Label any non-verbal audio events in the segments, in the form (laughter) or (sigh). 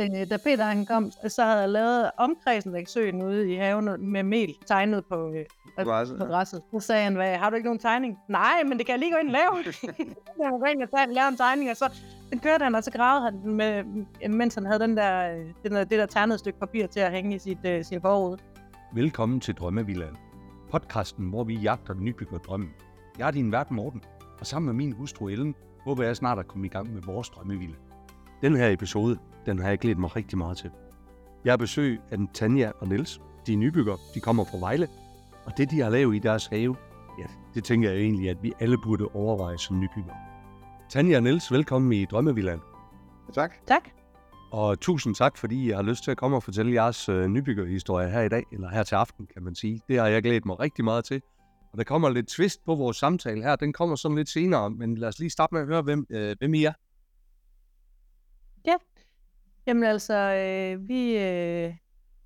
Øh, da Peter han kom, så havde jeg lavet omkredsen af søen ude i haven med mel tegnet på, øh, Græsset, på græsset. Så sagde han, hvad, har du ikke nogen tegning? Nej, men det kan jeg lige gå ind og lave. jeg gå ind og lave en tegning, og så den kørte han, og så gravede han den, med, mens han havde den der, øh, den der, det der ternede stykke papir til at hænge i sit, øh, sin forrude. Velkommen til Drømmevillaen. Podcasten, hvor vi jagter nybygger drømmen. Jeg er din vært Morten, og sammen med min hustru Ellen, håber jeg snart at komme i gang med vores drømmevilla. Den her episode, den har jeg glædet mig rigtig meget til. Jeg har besøg af Tanja og Niels. De er nybyggere, de kommer fra Vejle. Og det, de har lavet i deres have, ja, det tænker jeg egentlig, at vi alle burde overveje som nybyggere. Tanja og Niels, velkommen i Drømmevillaen. Tak. Tak. Og tusind tak, fordi I har lyst til at komme og fortælle jeres øh, nybyggerhistorie her i dag, eller her til aften, kan man sige. Det har jeg glædet mig rigtig meget til. Og der kommer lidt twist på vores samtale her. Den kommer sådan lidt senere, men lad os lige starte med at høre, hvem, øh, hvem I er. Jamen altså, øh, vi øh,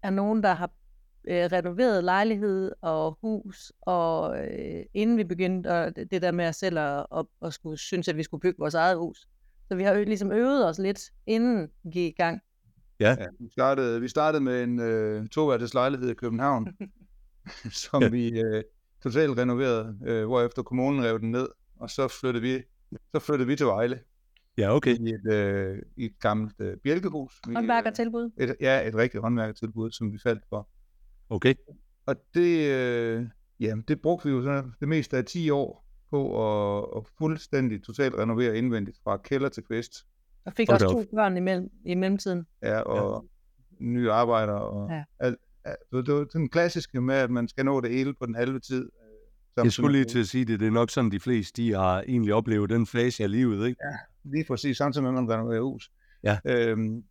er nogen, der har øh, renoveret lejlighed og hus, og øh, inden vi begyndte at, det der med at selv at, at, at skulle synes, at vi skulle bygge vores eget hus. Så vi har jo ligesom øvet os lidt, inden vi gik i gang. Ja, vi, startede, vi startede med en øh, toværelses lejlighed i København, (laughs) som Ja. vi øh, totalt renoverede, øh, hvorefter kommunen rev den ned, og så flyttede vi, så flyttede vi til Vejle Ja, okay. i et, øh, i et gammelt øh, bjælkehus. Håndværkertilbud. øh, et, ja, et rigtigt håndværkertilbud, som vi faldt for. Okay. Og det, øh, ja, det brugte vi jo så det meste af 10 år på at, at fuldstændig totalt renovere indvendigt fra kælder til kvist. Og fik Hold også to børn imellem, i mellemtiden. Ja, og ja. nye arbejdere. Og Ja. alt, alt, det, var den klassiske med, at man skal nå det hele på den halve tid. øh, samtidig Jeg skulle lige til at sige det. Det er nok sådan, de fleste de har egentlig oplevet den fase af livet, ikke? Lige præcis, samtidig med, at man renoverer hus. Ja. Øhm,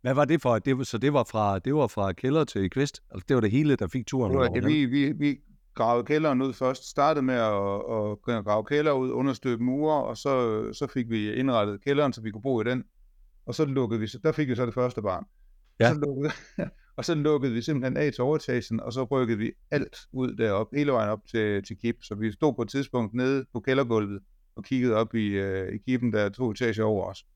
Hvad var det for? Det så det var, fra, det var fra kælder til kvist? Altså, det var det hele, der fik turen? var, ja, vi, vi, vi gravede kælderen ud først. Startede med at, at grave kælder ud, understøbe mure, og så, så fik vi indrettet kælderen, så vi kunne bo i den. Og så lukkede vi, så- der fik vi så det første barn. Ja. Så lukkede, (laughs) og så lukkede vi simpelthen af til overetagen, og så rykkede vi alt ud derop, hele vejen op til, til Kip. Så vi stod på et tidspunkt nede på kældergulvet og kiggede op i, øh, i Kippen, der er to etager over os.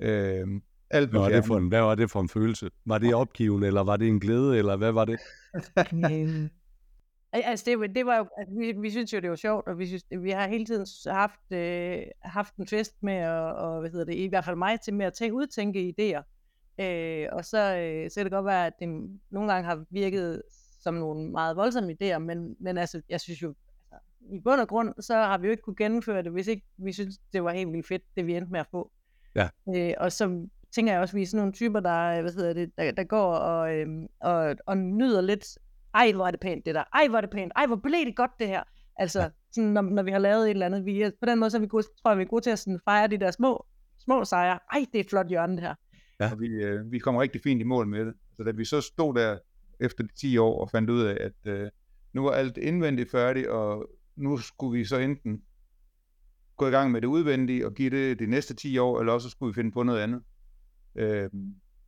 Øhm, alt Hvad blev var, det for en, hvad var det for en følelse? Var det opgivende, eller var det en glæde, eller hvad var det? Al- Altså, det, var- det var jo, altså, vi, vi synes jo, det var sjovt, og vi, synes, vi har hele tiden haft, øh, haft en fest med, at, og, hvad hedder det, i hvert fald mig til med at tænke, udtænke idéer. Øh, og så, øh, så kan det godt være, at det nogle gange har virket som nogle meget voldsomme idéer, men, men altså, jeg synes jo, i bund og grund, så har vi jo ikke kunne gennemføre det, hvis ikke vi synes, det var helt vildt fedt, det vi endte med at få. Ja. Øh, og så tænker jeg også, at vi er sådan nogle typer, der, hvad hedder det, der, der går og, øhm, og, og nyder lidt ej, hvor er det pænt det der, ej, hvor er det pænt, ej, hvor blev det godt det her. Altså, ja. sådan, når, når vi har lavet et eller andet, vi, er- på den måde, så er vi gode, tror jeg, vi er gode til at sådan, fejre de der små, små sejre. Ej, det er et flot hjørne det her. Ja. Og vi, øh, vi kom rigtig fint i mål med det. Så da vi så stod der efter de 10 år og fandt ud af, at øh, nu var alt indvendigt færdigt, og nu skulle vi så enten gå i gang med det udvendige og give det de næste 10 år, eller også skulle vi finde på noget andet. Øh,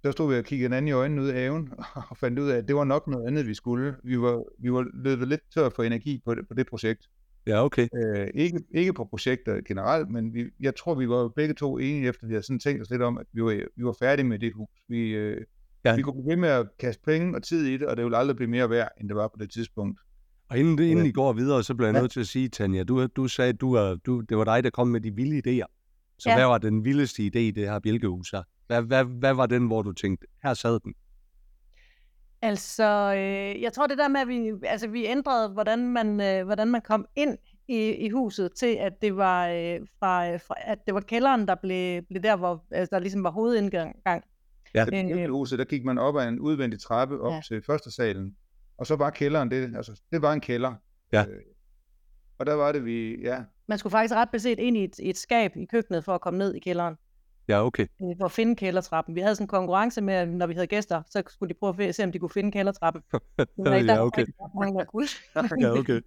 der stod vi og kiggede hinanden i øjnene ud af haven, (laughs) og fandt ud af, at det var nok noget andet, vi skulle. Vi var, vi var løbet lidt tør for energi på det, på det projekt. Ja, okay. Øh, ikke, ikke på projekter generelt, men vi, jeg tror, vi var begge to enige, efter vi havde sådan tænkt os lidt om, at vi var, vi var færdige med det hus. Vi, øh, ja. vi kunne blive ved med at kaste penge og tid i det, og det ville aldrig blive mere værd, end det var på det tidspunkt. Og inden, det, inden Ja. I går videre, så bliver jeg Ja. nødt til at sige, Tanja, du, du sagde, at du, er- du, det var dig, der kom med de vilde idéer. Så Ja. hvad var den vildeste idé i det her bjælkehus her? Hvad, hvad, hvad var den, hvor du tænkte, her sad den? Altså, øh, jeg tror det der med, at vi, altså, vi ændrede, hvordan man, øh, hvordan man kom ind i, i huset, til at det var øh, fra, øh, fra, at det var kælderen, der blev, blev der, hvor altså, der ligesom var hovedindgang. Ja. I Øh, huset, der gik man op ad en udvendig trappe op ja. til første salen, og så var kælderen det, altså det var en kælder. Ja. Øh, og der var det, vi, ja, man skulle faktisk ret beset ind i et, i et skab i køkkenet for at komme ned i kælderen. Ja, okay. øh, for at finde kældertrappen. Vi havde sådan en konkurrence med, når vi havde gæster, så skulle de prøve at se, om de kunne finde kældertrappen. Det var ikke- der ja, var okay. der. Ja, okay.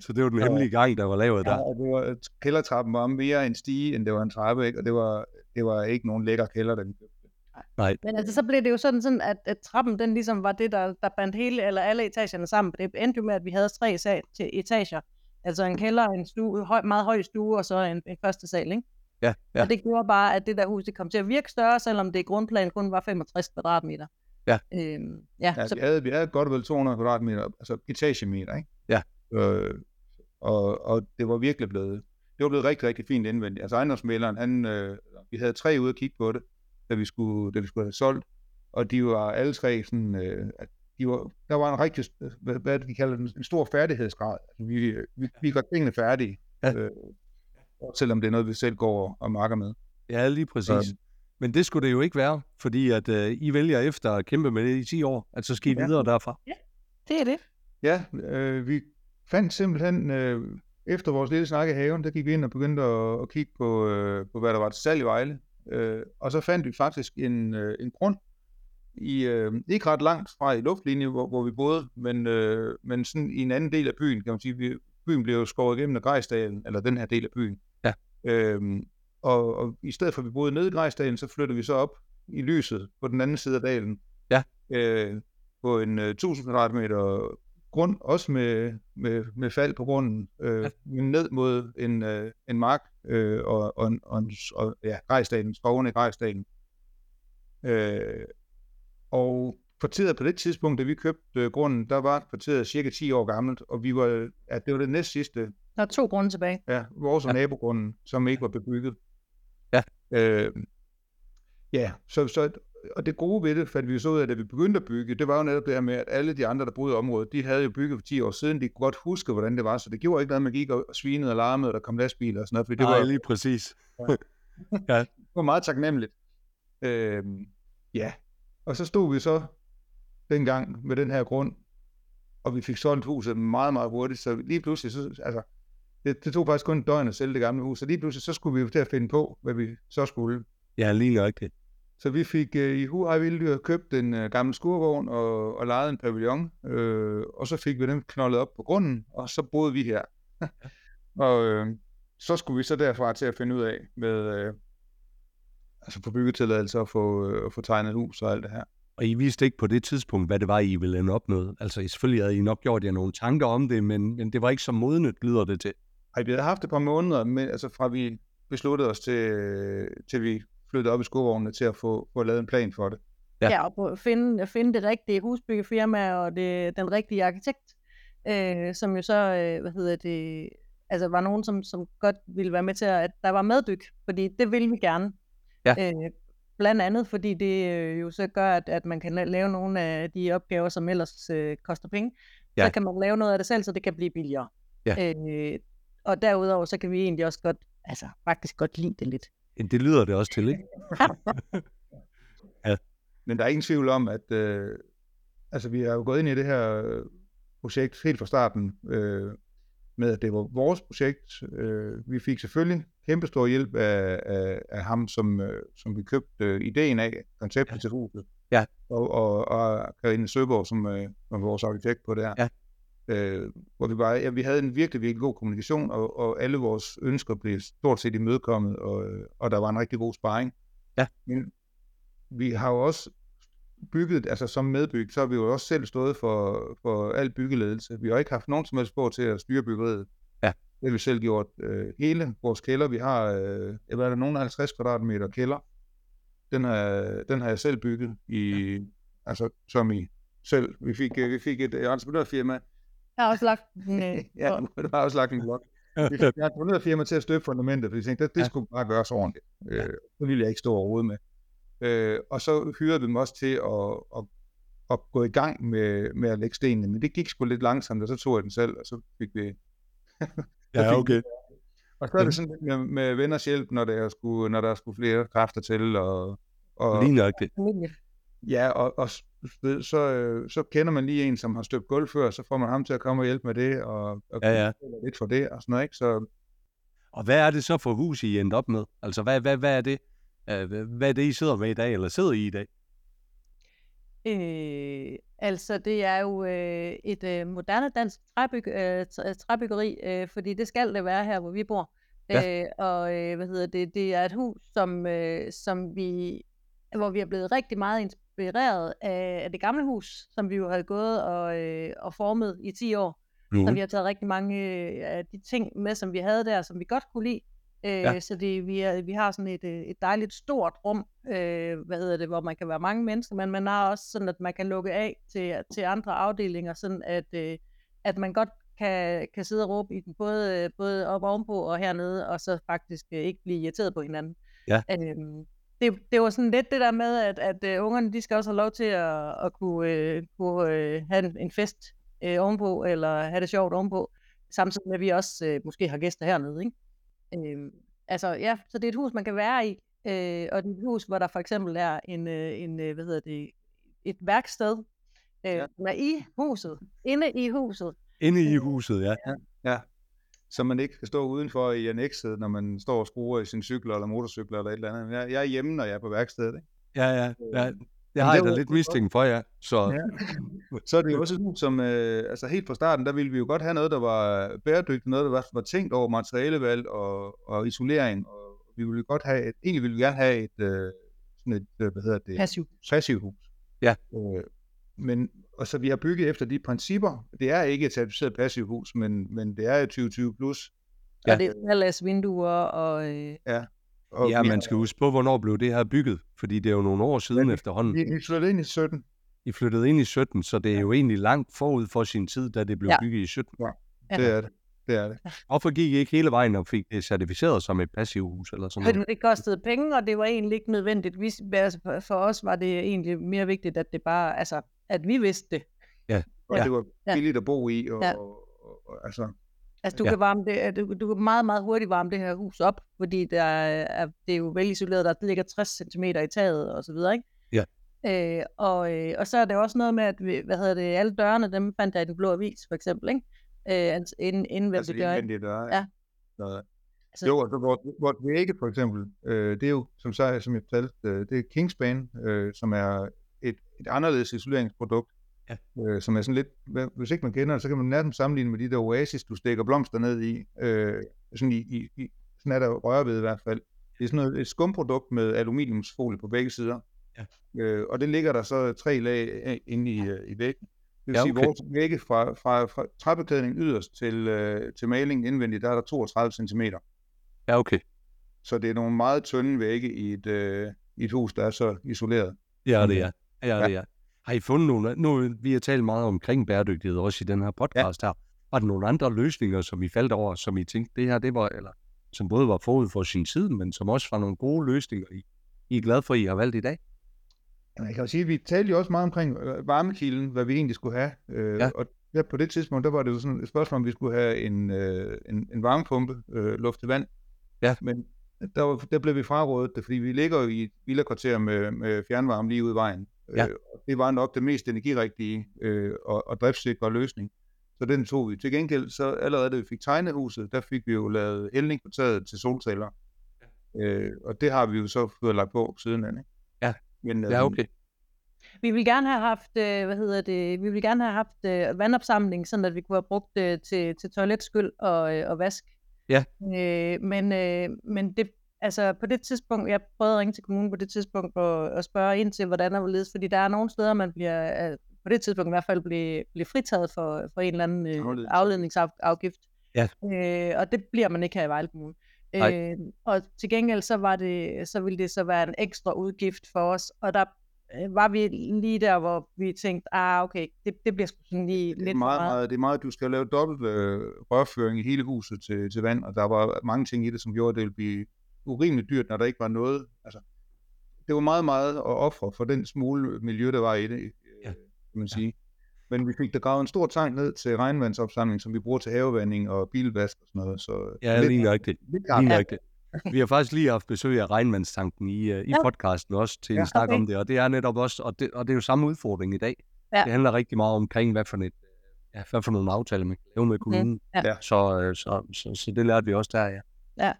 Så det var den Ja. hemmelige gang, der var lavet Ja, der. og det var, kældertrappen var mere en stige, end det var en trappe, ikke? og det var, det var ikke nogen lækker kælder, den købte. Nej, Men altså, så blev det jo sådan, sådan at, at trappen, den ligesom var det, der, der bandt hele, eller alle etagerne sammen. Det endte jo med, at vi havde tre etager. Altså en kælder, en stue, høj, meget høj stue, og så en, en første sal, ikke? Ja, ja. Og det gjorde bare, at det der hus det kom til at virke større, selvom det i grundplanen kun var 65 kvadratmeter. Ja. Øhm, ja, Ja, så, vi, havde, vi havde godt vel 200 kvadratmeter, altså etagemeter, ikke? Ja. Øh, og, og det var virkelig blevet, det var blevet rigtig, rigtig fint indvendigt. Altså ejendomsmæleren, han, øh, vi havde tre ude at kigge på det, da vi skulle, da vi skulle have solgt, og de var alle tre sådan, øh, at de var, der var en rigtig, hvad, hvad de kalder den, en stor færdighedsgrad. Altså, vi, vi, vi gør tingene færdige, Ja. øh, selvom det er noget, vi selv går og marker med. Ja, lige præcis. Øhm. Men det skulle det jo ikke være, fordi at øh, I vælger efter at kæmpe med det i 10 år, at så skal I Ja. videre derfra. det er det. Ja, øh, vi fandt simpelthen, øh, efter vores lille snak i haven, der gik vi ind og begyndte at, at kigge på, øh, på, hvad der var til salg i Vejle. Øh, og så fandt vi faktisk en, øh, en grund, i, øh, ikke ret langt fra i luftlinje, hvor, hvor vi boede, men, øh, men sådan i en anden del af byen, kan man sige. Vi, byen blev jo skåret igennem af Grejsdalen, eller den her del af byen. Ja. Øhm, og, og i stedet for at vi boede nede i Grejsdalen, så flyttede vi så op i lyset på den anden side af dalen. Ja. Øh, på en øh, 1000 kvadratmeter grund, også med, med, med fald på grunden, øh, Ja. ned mod en, øh, en mark øh, og, og, en- og, og ja, Grejsdalen, skovene i Grejsdalen. Øh, og kvarteret på det tidspunkt, da vi købte øh, grunden, der var kvarteret cirka 10 år gammelt, og vi var, at det var det næst sidste, Der er to grunde tilbage. ja, vores og Ja. nabogrunden, som ikke var bebygget. Ja. Øh, ja, så, så, og det gode ved det, fandt vi så ud af, da vi begyndte at bygge, det var jo netop det her med, at alle de andre, der boede i området, de havde jo bygget for 10 år siden, de kunne godt huske, hvordan det var, så det gjorde ikke noget, man gik og svinede og larmede, og der kom lastbiler og sådan noget, fordi det Nej, var, lige præcis. (laughs) det var meget taknemmeligt. Øh, ja, og så stod vi så dengang med den her grund, og vi fik solgt huset meget, meget hurtigt, så lige pludselig, så, altså, det, det tog faktisk kun et døgn at sælge det gamle hus, så lige pludselig, så skulle vi jo til at finde på, hvad vi så skulle. Ja, lige nøjagtigt. Så vi fik øh, i Huaj Vilddyr købt en øh, gammel skurvogn og, og lejet en pavillon, øh, og så fik vi den knoldet op på grunden, og så boede vi her. (laughs) og øh, så skulle vi så derfra til at finde ud af med, øh, altså få byggetilladelse og få, øh, få tegnet hus og alt det her. Og I vidste ikke på det tidspunkt, hvad det var, I ville ende op med. Altså, selvfølgelig havde I nok gjort jer nogle tanker om det, men, men det var ikke så modnet, lyder det til. Ej, vi havde haft et par måneder, men, altså fra vi besluttede os til, til vi flyttede op i skovognene til at få, få lavet en plan for det. Ja. Ja, og på at finde, at finde det rigtige husbyggefirma og det, den rigtige arkitekt, øh, som jo så, øh, hvad hedder det, altså var nogen, som, som godt ville være med til, at der var meddyk, fordi det ville vi gerne. Ja. Øh, blandt andet, fordi det øh, jo så gør, at, at man kan la- lave nogle af de opgaver, som ellers øh, koster penge. Ja. Så kan man lave noget af det selv, så det kan blive billigere. Ja. Øh, og derudover, så kan vi egentlig også godt, altså faktisk godt lide det lidt. Det lyder det også til, ikke? (laughs) Men der er ingen tvivl om, at øh, altså, vi har jo gået ind i det her øh, projekt helt fra starten øh, med, at det var vores projekt. Øh, vi fik selvfølgelig kæmpestor hjælp af, af, af ham, som, øh, som vi købte øh, ideen af, konceptet Ja. til huset. Ja. Og, og, og Karine Søborg, som øh, var vores arkitekt på det her. Ja. Øh, hvor vi bare, ja, vi havde en virkelig, virkelig god kommunikation, og, og alle vores ønsker blev stort set imødekommet, og, og der var en rigtig god sparring. Ja. Men vi har jo også bygget, altså som medbyg, så har vi jo også selv stået for, for al byggeledelse. Vi har ikke haft nogen som helst på til at styre byggeriet. Ja. Det har vi selv gjort. Øh, hele vores kælder, vi har, øh, jeg ved, der nogen 50 kvadratmeter kælder, den har, den har jeg selv bygget i, ja. altså som i selv. Vi fik, øh, vi fik et entreprenørfirma, Jeg har også lagt en, øh, (laughs) ja, det har også lagt en blok. Vi fik et entreprenørfirma til at støbe fundamentet, fordi vi tænkte, det, det Ja. skulle bare gøres ordentligt. Øh, det ville jeg ikke stå overhovedet med. Øh, og så hyrede vi dem også til at, at, at gå i gang med, med at lægge stenene, men det gik sgu lidt langsomt, og så tog jeg den selv, og så fik vi... (laughs) Ja, okay. Og så er det sådan lidt med, med venners hjælp, når der skulle, når der skulle flere kræfter til, og, og, Lige nøjagtigt. familie. Ja, og, og så, øh, så kender man lige en, som har støbt gulv før, så får man ham til at komme og hjælpe med det, og, og Ja, ja. lidt for det, og sådan noget, ikke? Så Og hvad er det så for hus, I endte op med? Altså, hvad, hvad, hvad er det? Øh, hvad- er det, I sidder med i dag, eller sidder I i dag? Øh, altså, det er jo øh, et øh, moderne dansk træbyg, øh, træ- træbyggeri, øh, fordi det skal det være her, hvor vi bor. Ja. Øh, og øh, hvad hedder det? Det er et hus, som, øh, som vi, hvor vi er blevet rigtig meget inspireret af, af det gamle hus, som vi jo havde gået og, øh, og formet i 10 år. Så Nu. vi har taget rigtig mange øh, af de ting med, som vi havde der, som vi godt kunne lide. Øh, Ja. Så det, vi, er, vi har sådan et, øh, et dejligt stort rum, øh, hvad hedder det, hvor man kan være mange mennesker, men man har også sådan, at man kan lukke af til, til andre afdelinger, sådan at, øh, at man godt kan, kan sidde og råbe i den, både, øh, både op ovenpå og hernede, og så faktisk øh, ikke blive irriteret på hinanden. Ja. Øhm, det, det var sådan lidt det der med, at, at uh, ungerne, de skal også have lov til at, at kunne, øh, kunne øh, have en, en fest øh, ovenpå, eller have det sjovt ovenpå, samtidig med, at vi også øh, måske har gæster hernede, ikke? Øhm, altså, ja, så det er et hus, man kan være i, øh, og det er et hus, hvor der for eksempel er en, øh, en øh, hvad hedder det, et værksted, øh, Ja. som er i huset, inde i huset. Inde i huset, ja. Ja. Så man ikke skal stå udenfor i annexet, når man står og skruer i sin cykel eller motorcykel eller et eller andet. Jeg, jeg er hjemme, når jeg er på værkstedet. Ikke? Ja, ja. ja. Det Men har jeg da lidt mistænkt for, ja. Så Ja. Så er det jo også hus, som, øh, altså helt fra starten, der ville vi jo godt have noget, der var bæredygtigt, noget, der var, var tænkt over materialevalg og, og isolering, og vi ville godt have, et, egentlig ville vi gerne have et, øh, sådan et, øh, hvad hedder det, Passiv. passivhus. Ja. Øh, men, og så vi har bygget efter de principper. Det er ikke et certificeret passivhus, men, men det er et 2020 plus. Ja. Og det er ellers vinduer, og øh, Og ja, man skal huske på, hvornår blev det her bygget, fordi det er jo nogle år siden Men- efterhånden. vi, vi flyttede ind i 17. I flyttede ind i 17, så det er jo egentlig langt forud for sin tid, da det blev Ja. bygget i 17. Ja. Det er det. Det er det. Hvorfor gik I ikke hele vejen og fik det certificeret som et passivhus eller sådan noget? det kostede penge, og det var egentlig ikke nødvendigt. Vi, altså, for- for os var det egentlig mere vigtigt, at det bare, altså, at vi vidste det. Og Ja. det var Ja. billigt at bo i, og, Ja. og, og, og altså, Altså, du, Ja. ja. kan varme det, at du, du kan meget, meget hurtigt varme det her hus op, fordi der er, det er jo vel isoleret, der ligger 60 cm i taget og så videre, ikke? Ja. Øh, og, øh, og så er det også noget med, at vi, hvad hedder det, alle dørene, dem fandt jeg i den blå avis, for eksempel, ikke? Øh, altså inden, indvendigt altså de indvendige døre. Ja. Så, Altså- jo, altså vores, vores vægge for eksempel, øh, det er jo, som, så, som jeg fortalte, øh, det er Kingspan, øh, som er et, et anderledes isoleringsprodukt, Ja. øh, som er sådan lidt, hvad- hvis ikke man kender det, så kan man nærmest sammenligne med de der oasis, du stikker blomster ned i, øh, sådan, i, i, i sådan er der røre ved i hvert fald. Det er sådan noget, et skumprodukt med aluminiumsfolie på begge sider, Ja. øh, og det ligger der så tre lag inde i, øh, i væggen. Det vil Ja, sige, okay. vores vægge fra, fra, fra trappeklædningen yderst til, øh, til malingen indvendigt, der er der 32 cm. Ja, okay. Så det er nogle meget tynde vægge i et, øh, i et hus, der er så isoleret. Ja, det er. Ja, det er. Har I fundet nogle... Nu, vi har talt meget omkring bæredygtighed også i den her podcast her. Var der nogle andre løsninger, som I faldt over, som I tænkte, det her, det var, eller som både var forud for sin tid, men som også var nogle gode løsninger, I, I er glade for, I har valgt i dag? Jamen, Jeg kan jo sige, at vi talte jo også meget omkring øh, varmekilden, hvad vi egentlig skulle have. Øh, Ja. Og ja, på det tidspunkt, der var det jo sådan et spørgsmål, om vi skulle have en, øh, en, en varmepumpe, øh, luft til vand. Ja. Men der, var, der blev vi frarådet det, fordi vi ligger jo i et villakvarter med, med fjernvarme lige ude i vejen. Ja. Øh, det var nok det mest energirigtige øh, og, og driftssikre løsning. Så den tog vi. Til gengæld, så allerede da vi fik tegnet huset, der fik vi jo lavet hældning på taget til solceller. Øh, og det har vi jo så fået lagt på siden af. Ikke? Ja. Men, Ja, øhm, okay. Vi ville gerne have haft, øh, hvad hedder det, vi ville gerne have haft øh, vandopsamling, sådan at vi kunne have brugt det til, til toiletskyld og, øh, og vask. Ja. Øh, men, øh, men det, altså på det tidspunkt, jeg prøvede at ringe til kommunen på det tidspunkt og, og spørge ind til, hvordan der hvorledes, fordi der er nogle steder, man bliver, øh, på det tidspunkt i hvert fald, bliver, bliver fritaget for, for en eller anden øh, Afledningsafgift. Ja. Øh, og det bliver man ikke her i Vejle Kommune. Nej. Øh, og til gengæld så var det, så ville det så være en ekstra udgift for os, og der øh, var vi lige der, hvor vi tænkte, ah okay, det, det bliver sgu sådan lige Det er lidt for meget, meget. meget, det er meget, du skal lave dobbelt øh, rørføring i hele huset til, til vand, og der var mange ting i det, som gjorde, at det ville blive urimeligt dyrt, når der ikke var noget. Altså, det var meget, meget at ofre for den smule miljø, der var i det, øh, Ja. kan man sige. Men vi fik der gravet en stor tank ned til regnvandsopsamling, som vi bruger til havevanding og bilvask og sådan noget. Så Ja, lige nøjagtigt. lidt Lige ja. nøjagtigt. Vi har faktisk lige haft besøg af regnvandstanken i, uh, i Ja. podcasten også til en Ja. snak Okay. om det, og det er netop også, og det, og det er jo samme udfordring i dag. Ja. Det handler rigtig meget omkring, hvad for, et, ja, hvad for nogle aftaler man kan lave med kommunen. Ja. Ja. Så, øh, så, så, så det lærte vi også der, ja.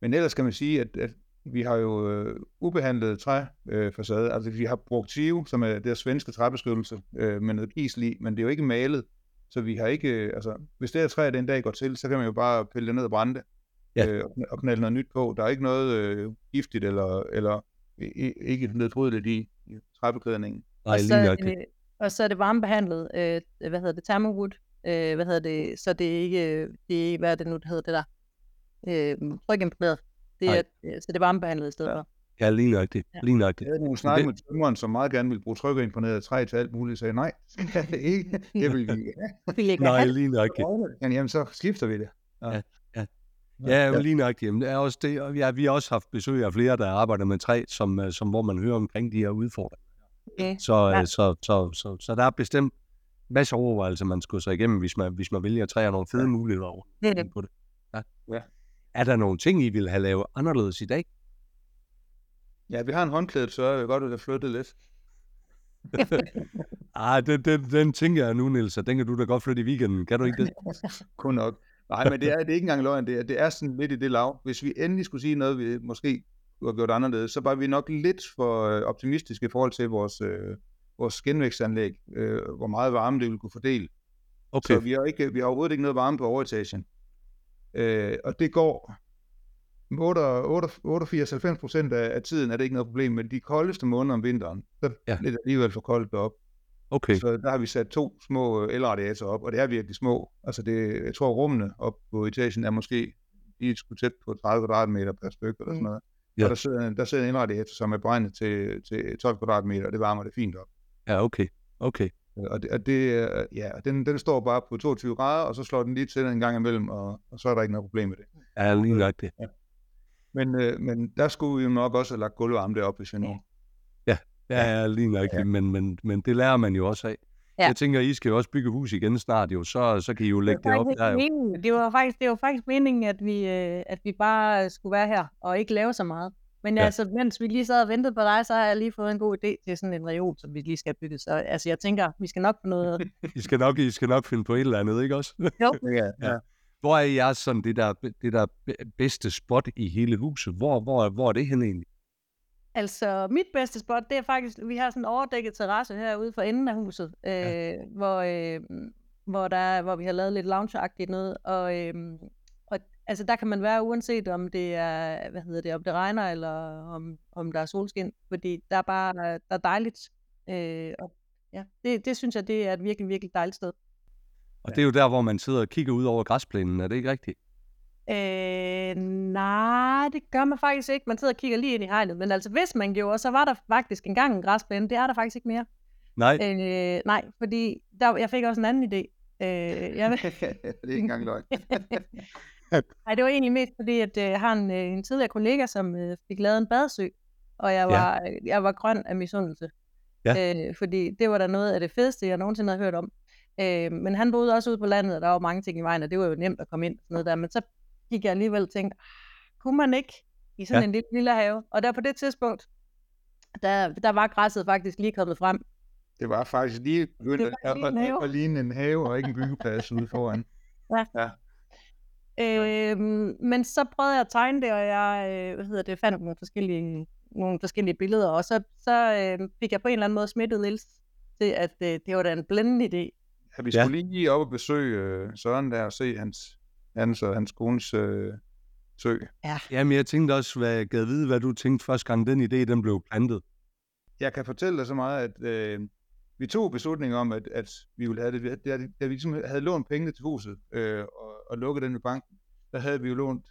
Men ellers kan man sige, at, at vi har jo øh, ubehandlet træfacade. Øh, facade. altså vi har brugt Tive, som er det der svenske træbeskyttelse, øh, med noget kisel i, men det er jo ikke malet. Så vi har ikke, øh, altså hvis det her træ den dag går til, så kan man jo bare pille det ned og brænde det. Ja. Øh, og, knalde noget nyt på. Der er ikke noget øh, giftigt eller, eller i, ikke nedbrydeligt i, i træbeklædningen. Nej, og, så er det, og så er det varmebehandlet, øh, hvad hedder det, thermowood, øh, hvad hedder det, så det er ikke, det er, ikke- hvad er det nu, det hedder det der? Øh, trykimponeret. Det er, øh, så det er varmebehandlet i stedet Ja. for. Ja, lige nøjagtigt. Ja. Lige nøjagtigt. Jeg havde nogle snakke med tømmeren, som meget gerne ville bruge trykkerimponeret træ til alt muligt, sagde nej, det skal det ikke. Det vil vi ikke. (laughs) Nej, lige nøjagtigt. Jamen, jamen, så skifter vi det. Ja, men lige nøjagtigt. Jamen, det er også det, ja, vi har også haft besøg af flere, der arbejder med træ, som, øh, som hvor man hører omkring de her udfordringer. Okay. Så, Ja. ja. så, så, så, så der er bestemt masser af overvejelser, man skulle sig igennem, hvis man, hvis man vælger træ og nogle fede Ja. muligheder over Det er det. på det. Ja. Ja. Er der nogle ting, I ville have lavet anderledes i dag? Ja, vi har en håndklædet, så jeg vil godt have flyttet lidt. (laughs) Ah, den, den, den tænker jeg nu, Niels, og den kan du da godt flytte i weekenden. Kan du ikke det? (laughs) Kun nok. Nej, men det er, det er ikke engang løgn. Det er, det er sådan lidt i det lav. Hvis vi endelig skulle sige noget, vi måske kunne have gjort anderledes, så var vi nok lidt for øh, optimistiske i forhold til vores, øh, vores genvækstanlæg, øh, hvor meget varme det ville kunne fordele. Okay. Så vi har, ikke, vi har overhovedet ikke noget varme på overetagen. Øh, og det går 88-90 procent af, af tiden er det ikke noget problem, men de koldeste måneder om vinteren, så Ja. er det alligevel for koldt derop. Okay. Så der har vi sat to små elradiatorer op, og det er virkelig små. Altså det, jeg tror rummene op på etagen er måske lige skulle tæt på 30 kvadratmeter per stykke eller sådan noget. Ja. Ja. Og der sidder, der sidder en elradiator, som er beregnet til, til 12 kvadratmeter, og det varmer det fint op. Ja, okay. Okay. Og, det, og det, er- ja, og den, den står bare på 22 grader, og så slår den lige til en gang imellem, og, og så er der ikke noget problem med det. Ja, lige nok det. Men, øh, men der skulle vi jo nok også have lagt gulvvarme derop, hvis vi nu. Ja, ja lige nok det. Men, men, men det lærer man jo også af. Ja. Jeg tænker, I skal jo også bygge hus igen snart jo, så, så kan I jo lægge det var op der jo. Det var faktisk, det var faktisk meningen, at vi, øh, at vi bare skulle være her og ikke lave så meget. Men Ja. altså, mens vi lige sad og ventede på dig, så har jeg lige fået en god idé til sådan en reol, som vi lige skal bygge. Så altså, jeg tænker, vi skal nok få noget... (laughs) (laughs) I skal nok, I skal nok finde på et eller andet, ikke også? Jo, (laughs) Ja, Ja. Hvor er jeres sådan det der, det der be- bedste spot i hele huset? Hvor, hvor, hvor er det henne egentlig? altså mit bedste spot, det er faktisk, vi har sådan en overdækket terrasse herude for enden af huset, øh, Ja. hvor, øh, hvor, der, er- hvor vi har lavet lidt loungeagtigt noget, og, øh, og altså der kan man være uanset om det er, hvad hedder det, om det regner, eller om, om der er solskin, fordi der er bare, der er dejligt, øh, og ja, det, det synes jeg, det er et virkelig, virkelig dejligt sted. Og det er jo der, hvor man sidder og kigger ud over græsplænen, er det ikke rigtigt? Øh, nej, det gør man faktisk ikke. Man sidder og kigger lige ind i hegnet. Men altså, hvis man gjorde, så var der faktisk engang en græsplæne. Det er der faktisk ikke mere. Nej, Øh, nej, fordi der, jeg fik også en anden idé. Øh, jeg, (laughs) det er ikke engang løgn. (laughs) nej, det var egentlig mest fordi, at øh, jeg har en, øh, en tidligere kollega, som øh, fik lavet en badesø, og jeg Ja. var, øh, jeg var grøn af misundelse. Ja. Øh, fordi det var da noget af det fedeste, jeg nogensinde havde hørt om. Øh, men han boede også ude på landet, og der var mange ting i vejen, og det var jo nemt at komme ind. og Sådan noget der. Men så gik jeg alligevel og tænkte, "Ah, kunne man ikke i sådan Ja. ja. en lille, lille have? Og der på det tidspunkt, der, der var græsset faktisk lige kommet frem. Det var faktisk lige begyndt at, at, ligne en have, og ikke en byggeplads ude foran. (laughs) Øhm, men så prøvede jeg at tegne det, og jeg øh, hvad hedder det, fandt nogle forskellige, nogle forskellige billeder, og så, så øh, fik jeg på en eller anden måde smittet Niels til, at øh, det var da en blændende idé. Ja, vi Ja. skulle lige op og besøge øh, Søren der og se hans, hans og hans kones øh, sø. jamen jeg tænkte også, hvad gad vide, hvad du tænkte første gang, den idé, den blev plantet. Jeg kan fortælle dig så meget, at øh, vi tog beslutningen om, at, at vi ville have det. Da, da vi ligesom havde lånt pengene til huset øh, og, og lukket den med banken, der havde vi jo lånt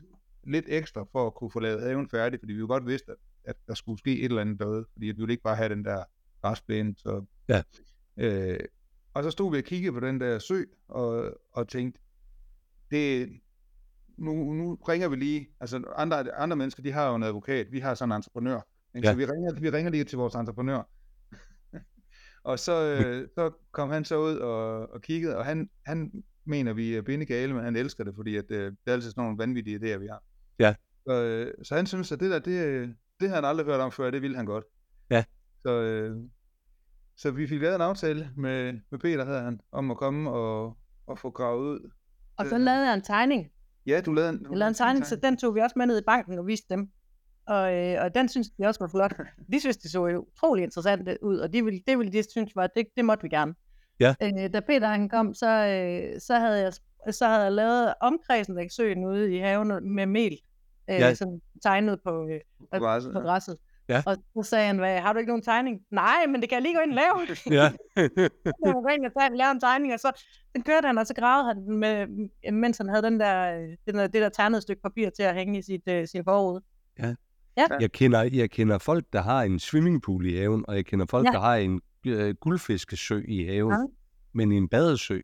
lidt ekstra for at kunne få lavet haven færdig, fordi vi jo godt vidste, at, at der skulle ske et eller andet derude, fordi vi ville ikke bare have den der græsplæne. Så, Ja. Øh, og så stod vi og kiggede på den der sø, og, og tænkte, det, nu, nu ringer vi lige, altså andre, andre mennesker, de har jo en advokat, vi har sådan en entreprenør, ikke? Ja. så vi ringer, vi ringer lige til vores entreprenør, og så, øh, så kom han så ud og, og kiggede, og han, han mener, vi er bindegale, men han elsker det, fordi at, øh, det er altid sådan nogle vanvittige idéer, vi har. Ja. Så, øh, så han synes, at det der, det, øh, det har han aldrig hørt om før, det ville han godt. Ja. Så, øh, så vi fik lavet en aftale med, med Peter, hedder han, om at komme og, og få gravet ud. Og så Øh, lavede jeg en tegning. Ja, du lavede en, Jeg lavede en tegning, så den tog vi også med ned i banken og viste dem. Og, øh, og den synes de også var flot. De synes, det så jo utrolig interessant ud, og de ville, det ville de synes var, det, det måtte vi gerne. Ja. Øh, da Peter han kom, så, øh, så, havde jeg, så havde jeg lavet omkredsen af søen ude i haven med mel. Øh, Ja. Sådan tegnet på, øh, På græsset, på ja. græsset. Ja. Og så sagde han, hvad, har du ikke nogen tegning? Nej, men det kan jeg lige gå ind og lave. (laughs) Ja. Så han gå ind og lave en tegning, og så den kørte han, og så gravede han den, med, mens han havde den der, øh, den der, det der ternede stykke papir til at hænge i sit, uh, sin forud. Jeg, kender, jeg kender folk, der har en swimmingpool i haven, og jeg kender folk, Ja. der har en øh, guldfiskesø i haven, Ja. men en badesø.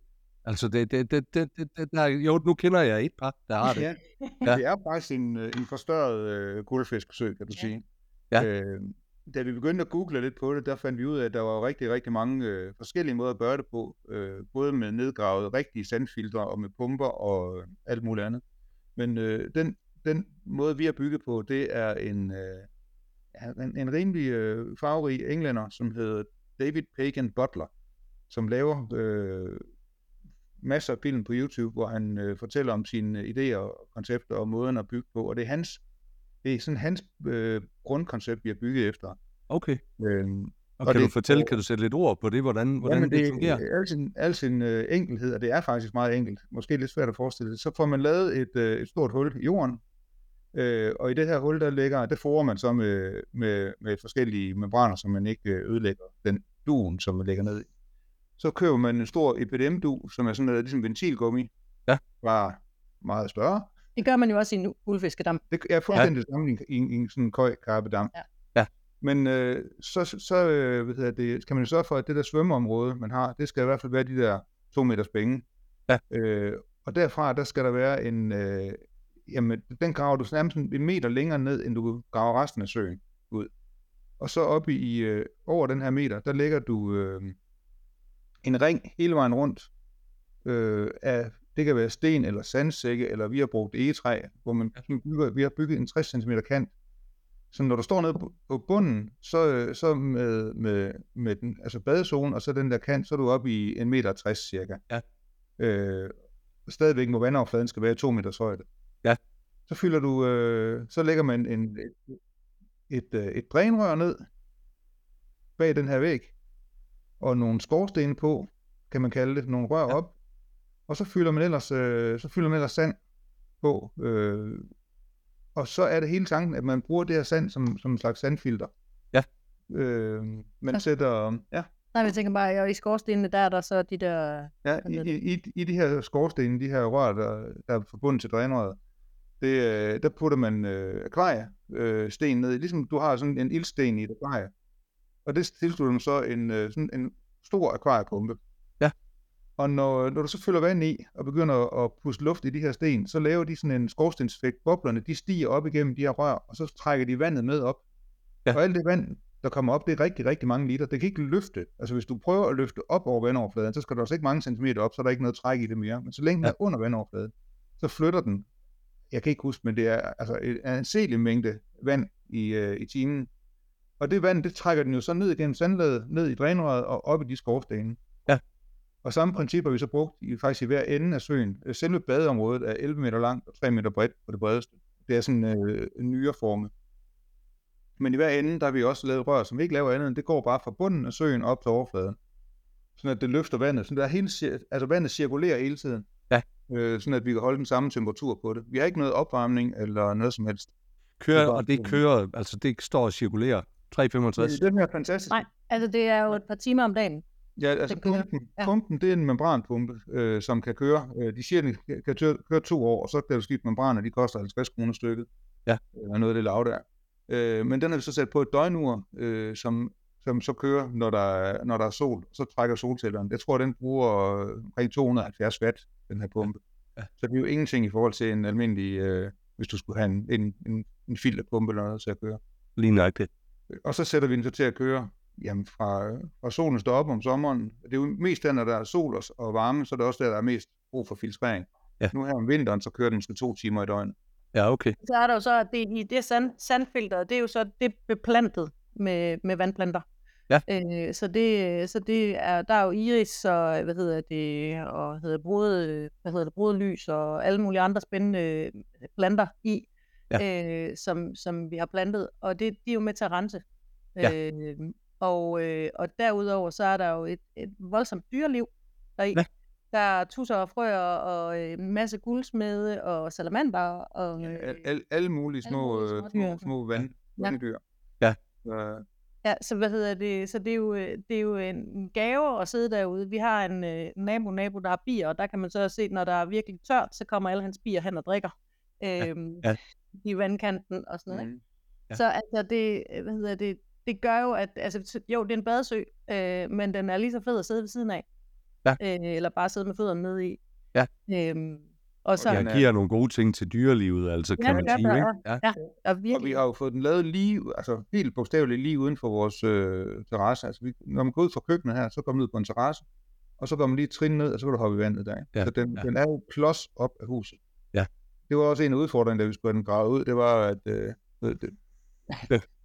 Altså, det, det, det, det, det, det der, jo, nu kender jeg et par, der har det. Ja. Ja. Det er faktisk en, øh, en forstørret øh, guldfiskesø, kan du Ja. sige. Ja. Øh, da vi begyndte at google lidt på det, der fandt vi ud af, at der var rigtig, rigtig mange øh, forskellige måder at gøre det på. Øh, både med nedgravet rigtige sandfiltre og med pumper og øh, alt muligt andet. Men øh, den, den måde, vi har bygget på, det er en, øh, en, en rimelig øh, farverig englænder, som hedder David Pagan Butler, som laver øh, masser af film på YouTube, hvor han øh, fortæller om sine idéer og koncepter og måden at bygge på. Og det er hans, det er sådan hans øh, grundkoncept, vi har bygget efter. Okay. Øhm, Og, Og kan det- du fortælle, kan du sætte lidt ord på det, hvordan, hvordan Jamen, det, det fungerer? er al sin, al sin øh, enkelhed, og det er faktisk meget enkelt. Måske lidt svært at forestille sig. Så får man lavet et, øh, et stort hul i jorden, øh, og i det her hul, der ligger, det forer man så med, med, med forskellige membraner, så man ikke øh, ødelægger den duen, som man lægger ned i. Så køber man en stor EPDM-du, som er sådan noget, ligesom ventilgummi, Ja. bare meget større. Det gør man jo også i en guldfiskedam. Det er fuldstændig det samme i, en- i, en- i sådan en køj karpedam. Ja. Ja. Men øh, så, så øh, hvad hedder det, kan man jo sørge for, at det der svømmeområde, man har, det skal i hvert fald være de der to meters penge. Ja. Øh, og derfra, der skal der være en, øh, jamen, den graver du nærmest en meter længere ned, end du graver resten af søen ud. Og så oppe i, øh, over den her meter, der lægger du øh, en ring hele vejen rundt øh, af, det kan være sten eller sandsække, eller vi har brugt egetræ, hvor man sådan bygger, vi har bygget en 60 cm kant. Så når du står nede på, på bunden, så, øh, så med, med, med den, altså badezonen, og så den der kant, så er du oppe i 1,60 meter cirka. Ja. Øh, stadigvæk må vandoverfladen skal være i 2 meters højde. Så fylder du, øh, så lægger man en, et, et, øh, et drænrør ned bag den her væg, og nogle skorstene på, kan man kalde det, nogle rør Ja. op, og så fylder man ellers, øh, så fylder man ellers sand på, øh, og så er det hele tanken, at man bruger det her sand som, som en slags sandfilter. Ja. Øh, man Ja. sætter, ja, Nej, jeg tænker bare, at i skorstenene, der er der så de der... Ja, i, i, i de her skorstene, de her rør, der, der er forbundet til drænrøret, det, øh, der putter man øh, akvarie, øh, sten ned i, ligesom du har sådan en ildsten i et akvarie. Og det tilslutter man så en, øh, sådan en stor akvariepumpe. Ja. Og når, når du så fylder vand i, og begynder at puste luft i de her sten, så laver de sådan en skorstenseffekt. Boblerne, de stiger op igennem de her rør, og så trækker de vandet med op. Ja. Og alt det vand, der kommer op, det er rigtig, rigtig mange liter. Det kan ikke løfte. Altså hvis du prøver at løfte op over vandoverfladen, så skal der også ikke mange centimeter op, så er der ikke noget træk i det mere. Men så længe den Ja. er under vandoverfladen, så flytter den, jeg kan ikke huske, men det er altså en anselig mængde vand i, øh, i timen. Og det vand, det trækker den jo så ned igennem sandlaget, ned i drænrøret og op i de skorstene. Ja. Og samme princip har vi så brugt i, faktisk i hver ende af søen. Selve badeområdet er 11 meter langt og 3 meter bredt på det bredeste. Det er sådan øh, en nyere forme. Men i hver ende, der har vi også lavet rør, som ikke laver andet, end det går bare fra bunden af søen op til overfladen. Sådan at det løfter vandet. Sådan der hele, altså vandet cirkulerer hele tiden. Øh, sådan at vi kan holde den samme temperatur på det. Vi har ikke noget opvarmning eller noget som helst. Kører, Det er og det kører, altså det står og cirkulerer 365. Den her fantastiske Nej, altså det er jo et par timer om dagen. Ja, altså pumpen, Ja. pumpen, det er en membranpumpe, øh, som kan køre. Øh, de siger, at den kan- kan tør- køre to år, og så kan du skifte membraner, de koster 50 kroner stykket. Ja. Eller noget af det lav der. Øh, men den har vi så sat på et døgnur, øh, som, som så kører, når der, er, når der er sol, så trækker solcelleren. Jeg tror, den bruger øh, omkring 270 watt, den her pumpe. Ja. Så det er jo ingenting i forhold til en almindelig, øh, hvis du skulle have en, en, en, en filterpumpe eller noget til at køre. Lige nøjagtigt. Og så sætter vi den så til at køre jamen fra, fra solen står op om sommeren. Det er jo mest der, når der er sol og, varme, så er det også der, der er mest brug for filtrering. Ja. Nu her om vinteren, så kører den måske to timer i døgnet. Ja, okay. Så er der jo så, at det, i det sand, sandfilter, det er jo så det er beplantet med, med vandplanter. Ja. Øh, så det, så det er, der er jo iris og, hvad hedder det, og hedder brode, hvad hedder det, brodelys og alle mulige andre spændende planter i, ja. øh, som, som vi har plantet, og det, de er jo med til at rense. Ja. Øh, og, øh, og derudover så er der jo et, et voldsomt dyreliv deri. Ja. Der er tusser og frøer og øh, en masse guldsmede og salamander og øh, Al, al, alle mulige alle små, mulige øh, små små, små vand, Ja. vanddyr. Øh, Ja, så hvad hedder det? Så det er jo, øh, det er jo en gave at sidde derude. Vi har en øh, nabo, nabo, der har bier, og der kan man så se, når der er virkelig tørt, så kommer alle hans bier hen og drikker øhm, ja. i vandkanten og sådan noget. Ikke? mm. Ja. Så altså det, øh, hvad hedder det, det gør jo, at altså, jo, det er en badesø, øh, men den er lige så fed at sidde ved siden af. Ja. Øh, eller bare sidde med fødderne nede i. Ja. Øhm, og så, Jeg giver nogle gode ting til dyrelivet, altså Ja, kan man sige. Ikke? ja. Ja. ja, og Og vi har jo fået den lavet lige, altså helt bogstaveligt lige uden for vores øh, terrasse. Altså vi, når man går ud fra køkkenet her, så kommer man ud på en terrasse, og så går man lige trin ned, og så kan du hoppe i vandet der. Ja, Så den, ja. den er jo klods op af huset. Ja. Det var også en af udfordringerne, da vi skulle have den gravet ud, det var, at øh, det, det,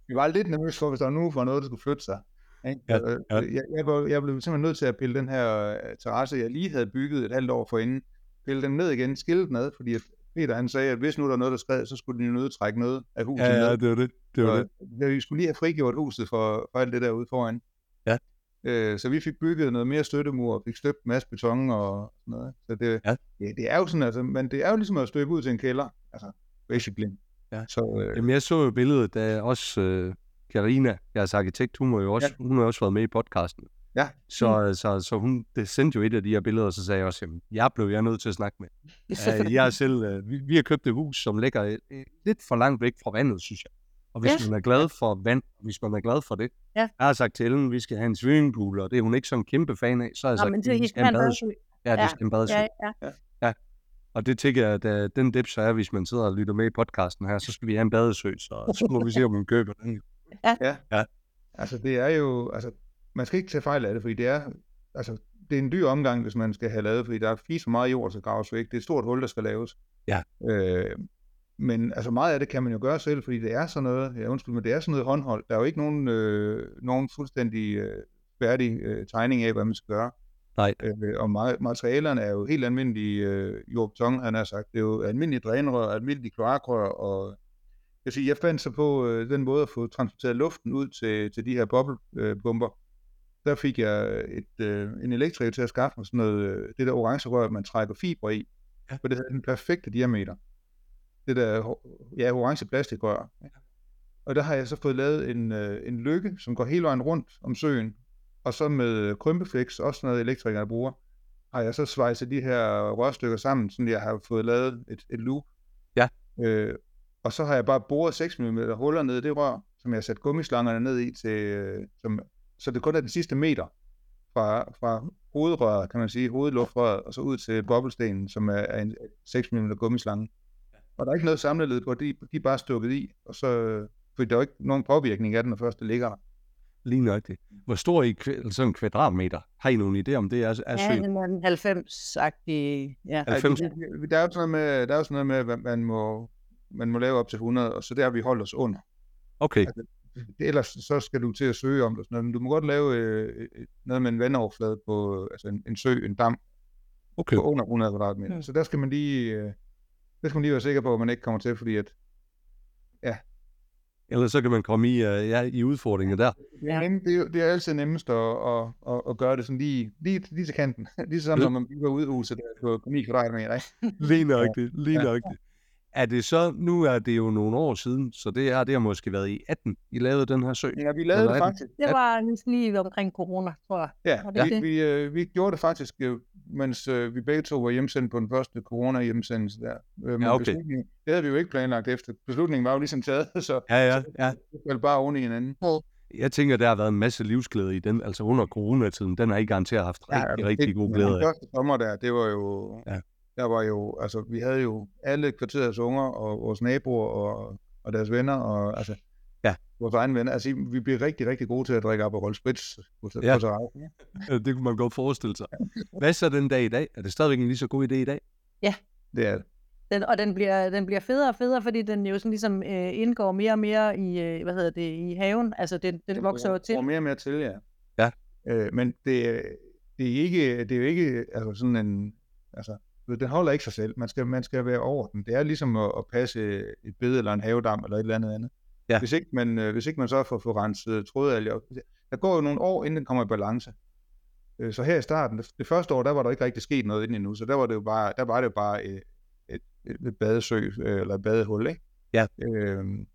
vi var lidt nervøse for, hvis der var nogen for noget, der skulle flytte sig. Ikke? Ja, Øh, ja. Jeg, jeg, var, jeg blev simpelthen nødt til at pille den her øh, terrasse, jeg lige havde bygget et halvt år forinden, pille den ned igen, skille den ad, fordi Peter han sagde, at hvis nu der er noget, der skred, så skulle den jo nødt trække noget af huset Ja, ned. ja, det var det. Det var Så, det. vi skulle lige have frigjort huset for, for alt det der ude foran. Ja. Øh, så vi fik bygget noget mere støttemur, og fik støbt en masse beton og sådan noget. Så det, Ja. det, det er jo sådan, altså, men det er jo ligesom at støbe ud til en kælder, altså, basically. Ja. Så, øh, Jamen, jeg så jo billedet, da også øh, Karina, jeres arkitekt, hun, var jo også, ja. hun har også været med i podcasten. Ja. Så, så, så hun det sendte jo et af de her billeder, og så sagde jeg også, jamen, jeg blev jeg nødt til at snakke med. Uh, jeg er selv, uh, vi, vi har købt et hus, som ligger uh, lidt for langt væk fra vandet, synes jeg. Og hvis Ja. ja. man er glad for vand, hvis man er glad for det, Ja. jeg har sagt til Ellen, vi skal have en swimmingpool, og det er hun ikke sådan en kæmpe fan af, så har jeg Nå, sagt, men det, vi skal have en badesø. Ja, det Ja. skal en badesø. Ja, ja. Og det tænker jeg, at den dips er, hvis man sidder og lytter med i podcasten her, så skal vi have en badesø, så, så må vi se, om man køber den. ja. Ja. Altså, det er jo, altså, man skal ikke tage fejl af det, fordi det er, altså, det er en dyr omgang, hvis man skal have lavet, fordi der er for meget jord, skal graves væk. Det er et stort hul, der skal laves. Ja. Øh, men altså meget af det kan man jo gøre selv, fordi det er sådan noget, ja undskyld, men det er sådan noget håndhold. Der er jo ikke nogen, øh, nogen fuldstændig øh, færdig øh, tegning af, hvad man skal gøre. Nej. Øh, og ma- materialerne er jo helt almindelige øh, jordbeton, han har sagt. Det er jo almindelige drænrør, almindelige kloakrør, og jeg, siger, jeg fandt så på øh, den måde at få transporteret luften ud til, til de her boblebomber. Øh, der fik jeg et, øh, en elektriker til at skaffe mig sådan noget, øh, det der orange rør, man trækker fibre i, Ja. for det havde den perfekte diameter. Det der ja, orange plastikrør. Og der har jeg så fået lavet en, øh, en lykke, som går hele vejen rundt om søen, og så med krympeflex, også noget elektrikere bruger, har jeg så svejset de her rørstykker sammen, så jeg har fået lavet et, et loop. Ja. Øh, og så har jeg bare boret 6 mm huller ned i det rør, som jeg har sat gummislangerne ned i, til, øh, som, så det kun er den sidste meter fra, fra hovedrøret, kan man sige, hovedluftrøret, og så ud til boblestenen, som er, er en 6 mm gummislange. Og der er ikke noget samleled på, de, de er bare stukket i, og så, for der er jo ikke nogen påvirkning af den, når først det ligger der. Lige nøjagtigt. Hvor stor i kv- sådan en kvadratmeter? Har I nogen idé om det er, er Ja, den er en 90-agtig. Ja. 90. Ja, det- det- Der er jo sådan noget med, der er jo sådan noget med, hvad man må, man må lave op til 100, og så der har vi holdt os under. Okay, Det- (laughs) Ellers så skal du til at søge om det, sådan noget, men du må godt lave øh, øh, noget med en vandoverflade på, altså en, en sø, en dam, okay. på under 100 kvadratmeter. Mm. Så der skal man lige, øh, der skal man lige være sikker på, at man ikke kommer til, fordi at Ellers så kan man komme i, uh, ja, i udfordringer der. det er, nemt, det, er, det er altid nemmest at, at, at, at gøre det sådan lige, lige, lige til kanten. (laughs) Lige som Ja. når man bygger udhuset der på, på 9 kvadratmeter. Ikke? (laughs) Lige nøjagtigt, lige Ja. Er det så, nu er det jo nogle år siden, så det har, det har måske været i 18, I lavede den her sø. Ja, vi lavede det den- faktisk. Det var lige- lige omkring corona, tror jeg. Ja, Var det vi, vi, øh, vi gjorde det faktisk, øh, mens øh, vi begge to var hjemsendt på den første corona-hjemsendelse der. Øh, Ja, okay. Det havde vi jo ikke planlagt efter. Beslutningen var jo ligesom taget, (laughs) så Ja, ja, ja. det faldt bare oven i hinanden. Jeg tænker, der har været en masse livsglæde i den, altså under coronatiden. Den har I garanteret haft rigtig, rigtig god glæde Den af. første sommer der, det var jo... Ja. Der var jo, altså vi havde jo alle kvarterets unger og vores naboer og, og deres venner og altså Ja. vores egne venner. Altså vi blev rigtig, rigtig gode til at drikke op og rolle sprits på, på Ja. terrassen. Ja, Det kunne man godt forestille sig. Hvad så den dag i dag? Er det stadigvæk en lige så god idé i dag? Det er det. Den, og den bliver, den bliver federe og federe, fordi den jo sådan ligesom øh, indgår mere og mere i, øh, hvad hedder det, i haven. Altså den, den vokser jo til. Og mere og mere til, ja. Ja. Øh, men det, er- det, er ikke, det er jo ikke altså sådan en, altså, den holder ikke sig selv. Man skal, man skal være over den. Det er ligesom at, at passe et bed eller en havedam eller et eller andet andet. Ja. Hvis, ikke man, øh, hvis ikke man så får, får renset trådalger. Der går jo nogle år, inden den kommer i balance. Øh, Så her i starten, det, første år, der var der ikke rigtig sket noget inden endnu, så der var det jo bare, der var det jo bare et, et, et, et badesø, øh, eller et badehul, ikke? Ja. Øhm,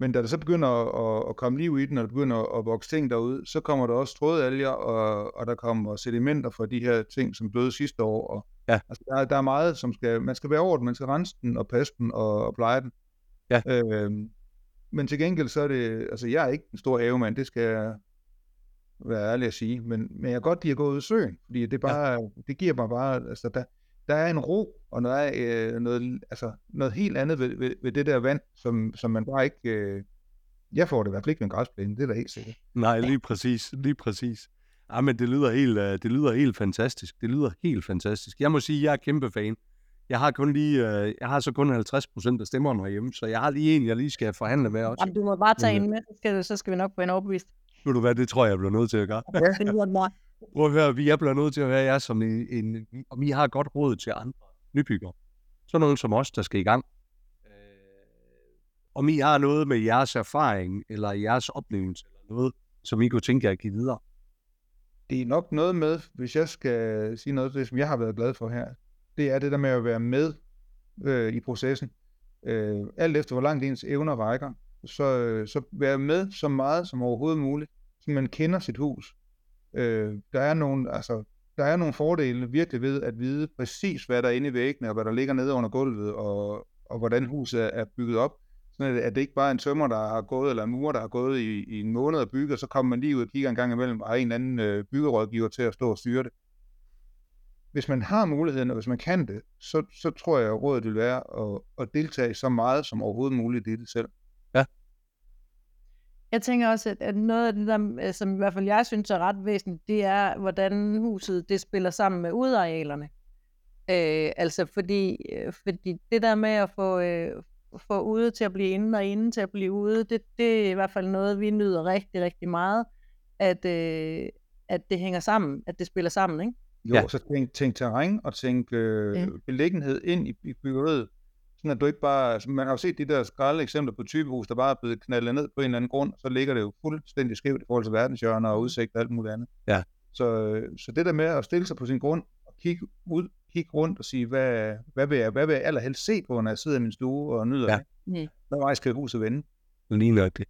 Men da der så begynder at, at, at komme liv i den, og der begynder at, at vokse ting derude, så kommer der også trådalger, og, og der kommer sedimenter fra de her ting, som døde sidste år. Og, Ja. Altså, der, er- der er meget, som skal, man skal være over den, man skal rense den og passe den og, og pleje den. Ja. Øhm, men til gengæld så er det, altså jeg er ikke en stor havemand, det skal jeg være ærlig at sige, men, men jeg kan godt lide at gå ud i søen, fordi det, bare, ja. det giver mig bare, altså der, der er en ro, og der er øh, noget, altså, noget helt andet ved, ved, ved det der vand, som, som man bare ikke, øh, jeg får det i hvert fald ikke med en græsplæne, det er da helt sikkert. Nej, lige præcis, lige præcis. Ja, men det lyder helt, øh, det lyder helt fantastisk. Det lyder helt fantastisk. Jeg må sige, jeg er kæmpe fan. Jeg har kun lige, øh, jeg har så kun 50 procent af stemmerne herhjemme, så jeg har lige en, jeg lige skal forhandle med også. Jamen, du må bare tage en med, så skal, så skal vi nok få en overbevist. Ved du hvad, det tror jeg, jeg bliver nødt til at gøre. (laughs) Det lyder meget. Prøv at høre, vi er blevet nødt til at være jer som en, en om I har godt råd til andre nybyggere. Så nogen som os, der skal i gang. Øh, om I har noget med jeres erfaring, eller jeres oplevelse, eller noget, som I kunne tænke jer at give videre. Det er nok noget med, hvis jeg skal sige noget det, som jeg har været glad for her, det er det der med at være med øh, i processen. Øh, alt efter hvor langt ens evner rækker, så, øh, så være med så meget som overhovedet muligt, så man kender sit hus. Øh, der er nogle, altså, der er nogle fordele virkelig ved at vide præcis, hvad der er inde i væggene, og hvad der ligger nede under gulvet, og, og hvordan huset er, bygget op. Sådan at, at det ikke bare er en tømmer, der har gået, eller en murer, der har gået i, i en måned og bygget, og så kommer man lige ud og kigger en gang imellem, og har en eller anden øh, byggerådgiver til at stå og styre det. Hvis man har muligheden, og hvis man kan det, så, så tror jeg, at rådet vil være at, at deltage så meget som overhovedet muligt i det selv. Jeg tænker også, at, at noget af det, der, øh, som i hvert fald jeg synes er ret væsentligt, det er, hvordan huset det spiller sammen med udearealerne. Øh, altså fordi, øh, fordi det der med at få, øh, få ude til at blive inde og inde til at blive ude, det, det er i hvert fald noget, vi nyder rigtig, rigtig meget, at, øh, at det hænger sammen, at det spiller sammen, ikke? Jo, Ja. ja. så tænk, tænk terræn og tænk øh, Ja. beliggenhed ind i, i byggeriet. Sådan at du ikke bare, altså, man har jo set de der skralde eksempler på typehus, der bare er blevet knaldet ned på en eller anden grund, så ligger det jo fuldstændig skævt i forhold til verdenshjørner og udsigt og alt muligt andet. Ja. Så, så det der med at stille sig på sin grund og kigge ud, kigge rundt og sige, hvad, hvad, vil jeg, hvad vil jeg allerhelst se på, når jeg sidder i min stue og nyder Ja. ja. det? Mm. Hvad vej skal huset vende? Lige nok det.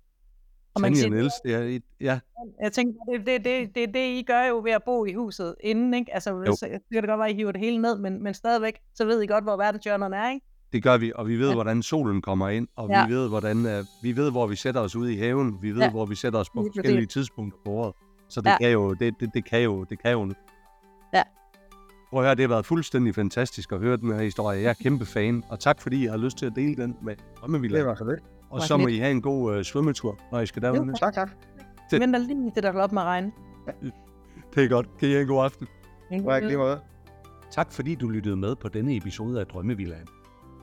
Og man kan Tanja sige, Niels, det er et, ja, Jeg tænker, det, det, det, det, det I gør jo ved at bo i huset inden, ikke? Altså, Jo. så, det kan det godt være, at I hiver det hele ned, men, men stadigvæk, så ved I godt, hvor verdenshjørnerne er, ikke? Det gør vi, og vi ved, Ja. hvordan solen kommer ind, og Ja. vi ved, hvordan, uh, vi ved, hvor vi sætter os ude i haven, vi ved, Ja. hvor vi sætter os på Lige forskellige tidspunkter på året. Så det, Ja. kan jo, det, det, det kan jo, det kan jo. Ja. Prøv at høre, det har været fuldstændig fantastisk at høre den her historie. Jeg er kæmpe fan, og tak fordi I har lyst til at dele den med Drømmevilla. Det var så det. Og så må lidt. I have en god uh, svømmetur, når I skal Jo, derude. Tak, tak. Det- venter lige til, der går op med regn. Det er godt. Kan I have en god aften. Lige måde. Tak fordi du lyttede med på denne episode af Drømmevillaen.